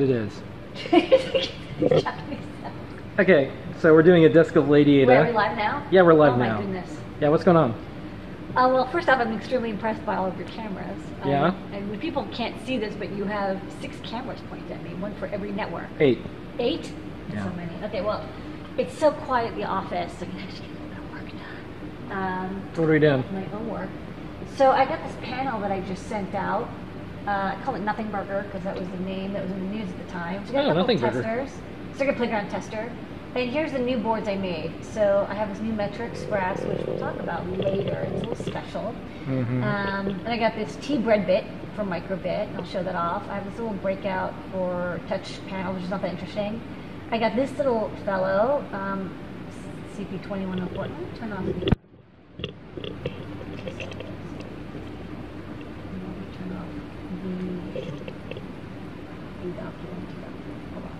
It is. Okay, so we're doing a disc of Ladyada, are we live now? Yeah, we're live oh now. my goodness. Yeah, what's going on? Uh, well, first off, I'm extremely impressed by all of your cameras. Um, Yeah? And people can't see this, but you have six cameras pointed at me, one for every network. Eight. Eight? That's Yeah. so many. Okay, well, it's so quiet in the office, so you can actually get a little bit of work done. Um, What are we doing? my own work. So I got this panel that I just sent out. Uh, I call it Nothing Burger because that was the name that was in the news at the time. So I got Oh, a couple Nothing Burger. testers, Circuit Playground tester. And here's the new boards I made. So I have this new Metrix brass, which we'll talk about later. It's a little special. Mhm. Um, and I got this T bread bit from Microbit. I'll show that off. I have this little breakout for touch panel, which is not that interesting. I got this little fellow, um, CP2104. Let me turn off the turn off the the document. Hold on.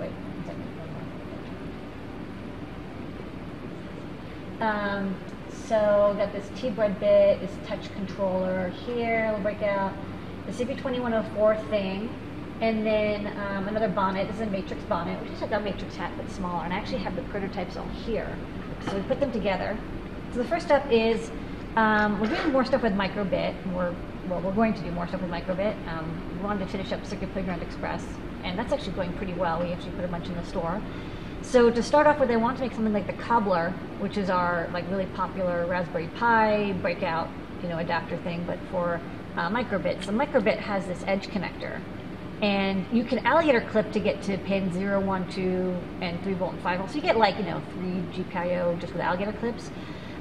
Wait, one second. Um, so got this T-bread bit, this touch controller here, We'll break out the CP2104 thing, and then um, another bonnet. This is a Matrix bonnet, which is like a Matrix hat but smaller. And I actually have the prototypes all here. So we put them together. So the first step is um, we're doing more stuff with Microbit. We're well, we're going to do more stuff with Microbit. Um, we wanted to finish up Circuit Playground Express, and that's actually going pretty well. We actually put a bunch in the store. So to start off with, I want to make something like the cobbler, which is our like really popular Raspberry Pi breakout, you know, adapter thing, but for uh, microbit. So microbit has this edge connector, and you can alligator clip to get to pin 0, 1, 2, and 3 volt and 5 volt. So you get like you know three GPIO just with alligator clips.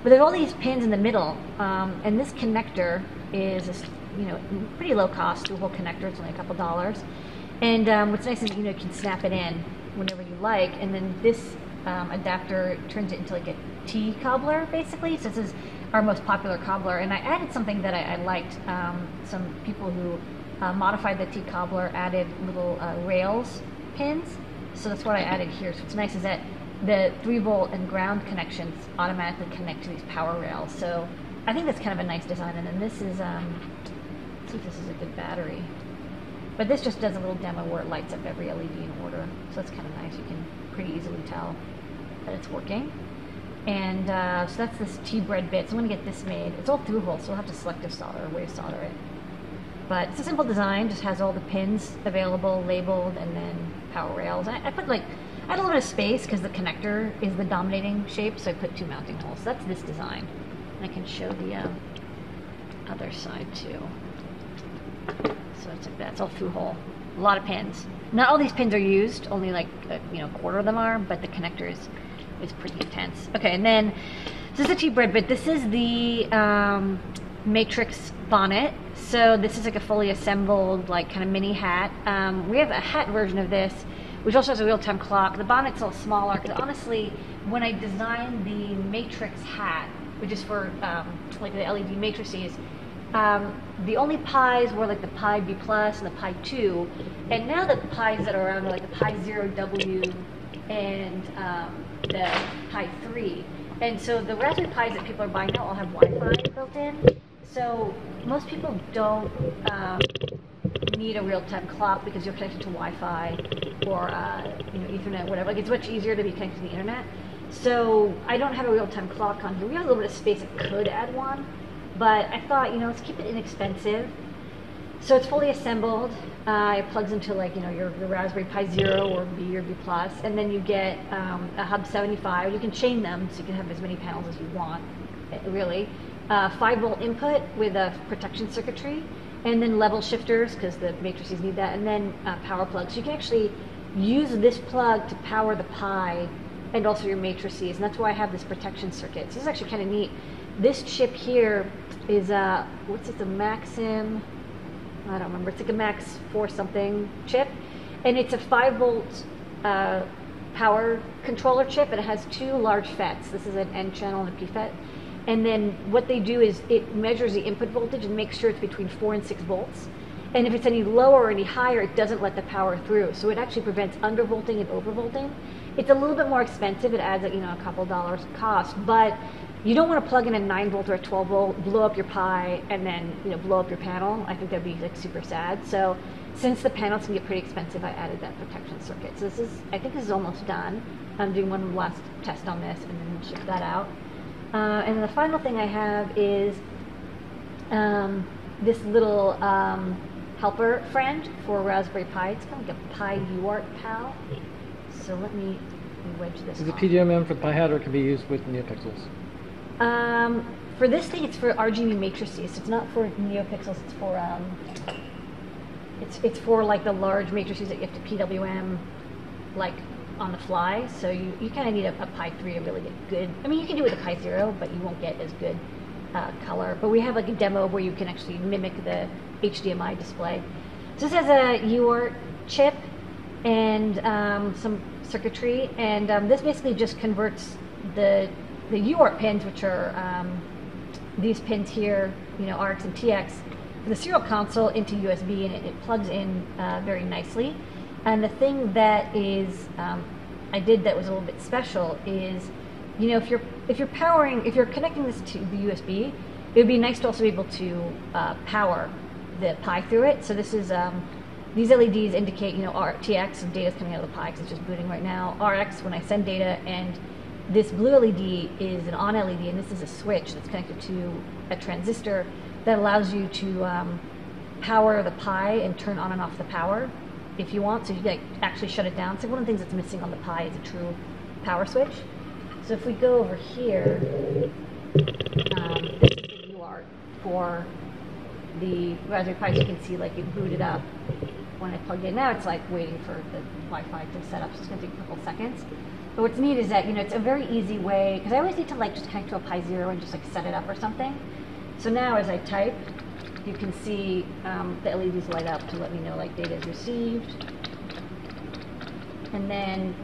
But there's all these pins in the middle, um, and this connector is you know pretty low cost, hole connector. It's only a couple dollars. And um, what's nice is you know you can snap it in whenever you like, and then this um, adapter turns it into like a T cobbler basically. So this is our most popular cobbler, and I added something that I, I liked. Um, some people who uh, modified the T cobbler added little uh, rails pins. So that's what I added here. So what's nice is that the three volt and ground connections automatically connect to these power rails. So I think that's kind of a nice design. And then this is, um, see if this is a good battery. But this just does a little demo where it lights up every LED in order. So that's kind of nice. You can pretty easily tell that it's working. And uh, so that's this T-bread bit. So I'm going to get this made. It's all through hole, so we'll have to selective solder or wave solder it. But it's a simple design, just has all the pins available, labeled, and then power rails. I, I put like, I had a little bit of space because the connector is the dominating shape, so I put two mounting holes. So that's this design. And I can show the uh, other side too. So it's like that. It's all through hole. A lot of pins. Not all these pins are used. Only like a, you know quarter of them are, but the connector is is pretty intense. Okay, and then this is a cheap bread, but this is the um, Matrix bonnet. So this is like a fully assembled like kind of mini hat. Um, we have a hat version of this, which also has a real-time clock. The bonnet's a little smaller because honestly, when I designed the Matrix hat, which is for um, like the LED matrices, um, the only pies were like the Pi B plus and the Pi 2, and now the pies that are around are like the Pi 0W and um, the Pi 3. And so the Raspberry Pis that people are buying now all have Wi-Fi built in. So most people don't um, need a real-time clock because you're connected to Wi-Fi or uh, you know Ethernet, whatever. Like it's much easier to be connected to the internet. So I don't have a real-time clock on here. We have a little bit of space. I could add one, but I thought you know let's keep it inexpensive. So it's fully assembled. Uh, it plugs into like you know your, your Raspberry Pi Zero or B or B plus, and then you get um, a Hub 75. You can chain them so you can have as many panels as you want, really. Uh, 5 volt input with a protection circuitry, and then level shifters because the matrices need that, and then uh, power plugs. You can actually use this plug to power the Pi and also your matrices, and that's why I have this protection circuit. So this is actually kind of neat. This chip here is a what's it? The Maxim. I don't remember. It's like a Max 4 something chip. And it's a 5 volt uh, power controller chip, and it has two large FETs. This is an N channel and a P FET. And then what they do is it measures the input voltage and makes sure it's between 4 and 6 volts. And if it's any lower or any higher, it doesn't let the power through. So it actually prevents undervolting and overvolting. It's a little bit more expensive. It adds, you know, a couple dollars cost, but you don't want to plug in a 9 volt or a 12 volt, blow up your Pi, and then you know blow up your panel. I think that'd be like super sad. So since the panels can get pretty expensive, I added that protection circuit. So this is, I think this is almost done. I'm doing one last test on this and then ship that out. Uh, and then the final thing I have is um, this little um, helper friend for Raspberry Pi. It's kind of like a Pi UART pal. So let me wedge this. Is it on. PDMM for the Pi hat or it can be used with NeoPixels? Um, for this thing, it's for RGB matrices. It's not for NeoPixels. It's for um, it's it's for like the large matrices that you have to PWM, like on the fly. So you, you kind of need a, a Pi three to really get good. I mean, you can do it with a Pi zero, but you won't get as good uh, color. But we have like a demo where you can actually mimic the HDMI display. So this has a UART chip and um, some circuitry, and um, this basically just converts the the UART pins, which are um, these pins here, you know, RX and TX, the serial console into USB, and it, it plugs in uh, very nicely. And the thing that is um, I did that was a little bit special is, you know, if you're if you're powering, if you're connecting this to the USB, it would be nice to also be able to uh, power the Pi through it. So this is um, these LEDs indicate, you know, RTX and is coming out of the Pi because it's just booting right now. RX when I send data, and this blue LED is an on LED, and this is a switch that's connected to a transistor that allows you to um, power the Pi and turn on and off the power if you want. to like actually shut it down. So one of the things that's missing on the Pi is a true power switch. So if we go over here, um, this is the UART for the Raspberry Pi. So you can see like it booted up when I plugged in. Now it's like waiting for the Wi-Fi to set up. So it's going to take a couple seconds. But what's neat is that you know it's a very easy way because I always need to like just connect to a Pi Zero and just like set it up or something. So now as I type, you can see um, the LEDs light up to let me know like data is received. And then,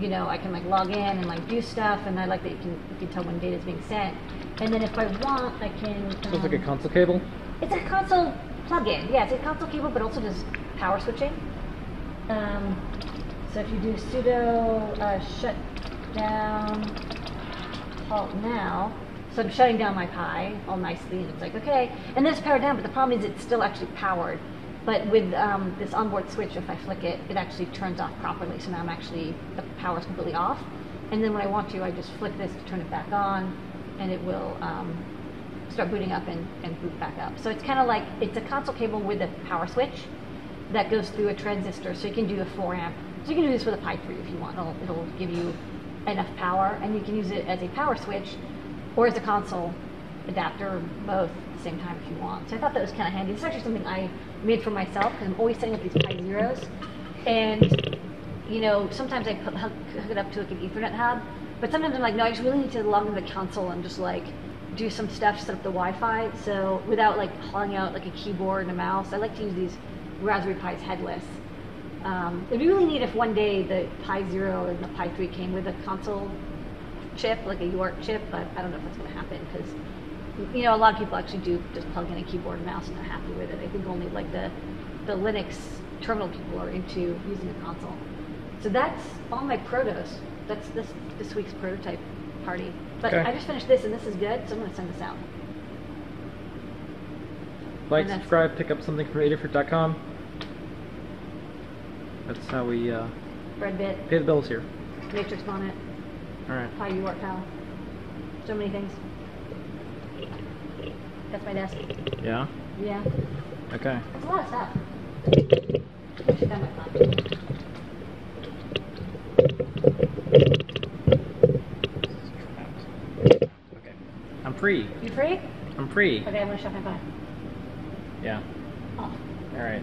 you know, I can like log in and like do stuff, and I like that you can you can tell when data is being sent. And then if I want, I can. So it's like a um, console cable? it's a console plug-in. Yeah, it's a console cable, but also does power switching. Um, so if you do sudo uh, shut down halt now, so I'm shutting down my Pi all nicely, and it's like okay, and then it's powered down. But the problem is it's still actually powered. But with um, this onboard switch, if I flick it, it actually turns off properly. So now I'm actually the power is completely off. And then when I want to, I just flick this to turn it back on, and it will um, start booting up and, and boot back up. So it's kind of like it's a console cable with a power switch that goes through a transistor. So you can do a 4 amp. So you can do this with a Pi 3 if you want. It'll, it'll give you enough power, and you can use it as a power switch or as a console adapter, both at the same time if you want. So I thought that was kind of handy. It's actually something I made for myself because I'm always setting up these Pi Zeros, and you know sometimes I put, hook, hook it up to like an Ethernet hub, but sometimes I'm like, no, I just really need to log into the console and just like do some stuff, set up the Wi-Fi. So without like hauling out like a keyboard and a mouse, I like to use these Raspberry Pis headless. Um, it'd be really neat if one day the Pi Zero and the Pi 3 came with a console chip, like a UART chip, but I don't know if that's going to happen because, you know, a lot of people actually do just plug in a keyboard and mouse and they're happy with it. I think only like the, the Linux terminal people are into using a console. So that's all my protos. That's this this week's prototype party. But Okay. I just finished this and this is good, so I'm going to send this out. Like, subscribe, pick up something from adafruit.com. That's how we uh, Breadbit, pay the bills here. Matrix Bonnet, Alright. How you work Pal. So many things. That's my desk. Yeah? Yeah. Okay. A lot of stuff. I should have my phone. Okay. I'm free. You free? I'm free. Okay, I'm gonna shut my phone. Yeah. Oh. Off. Alright.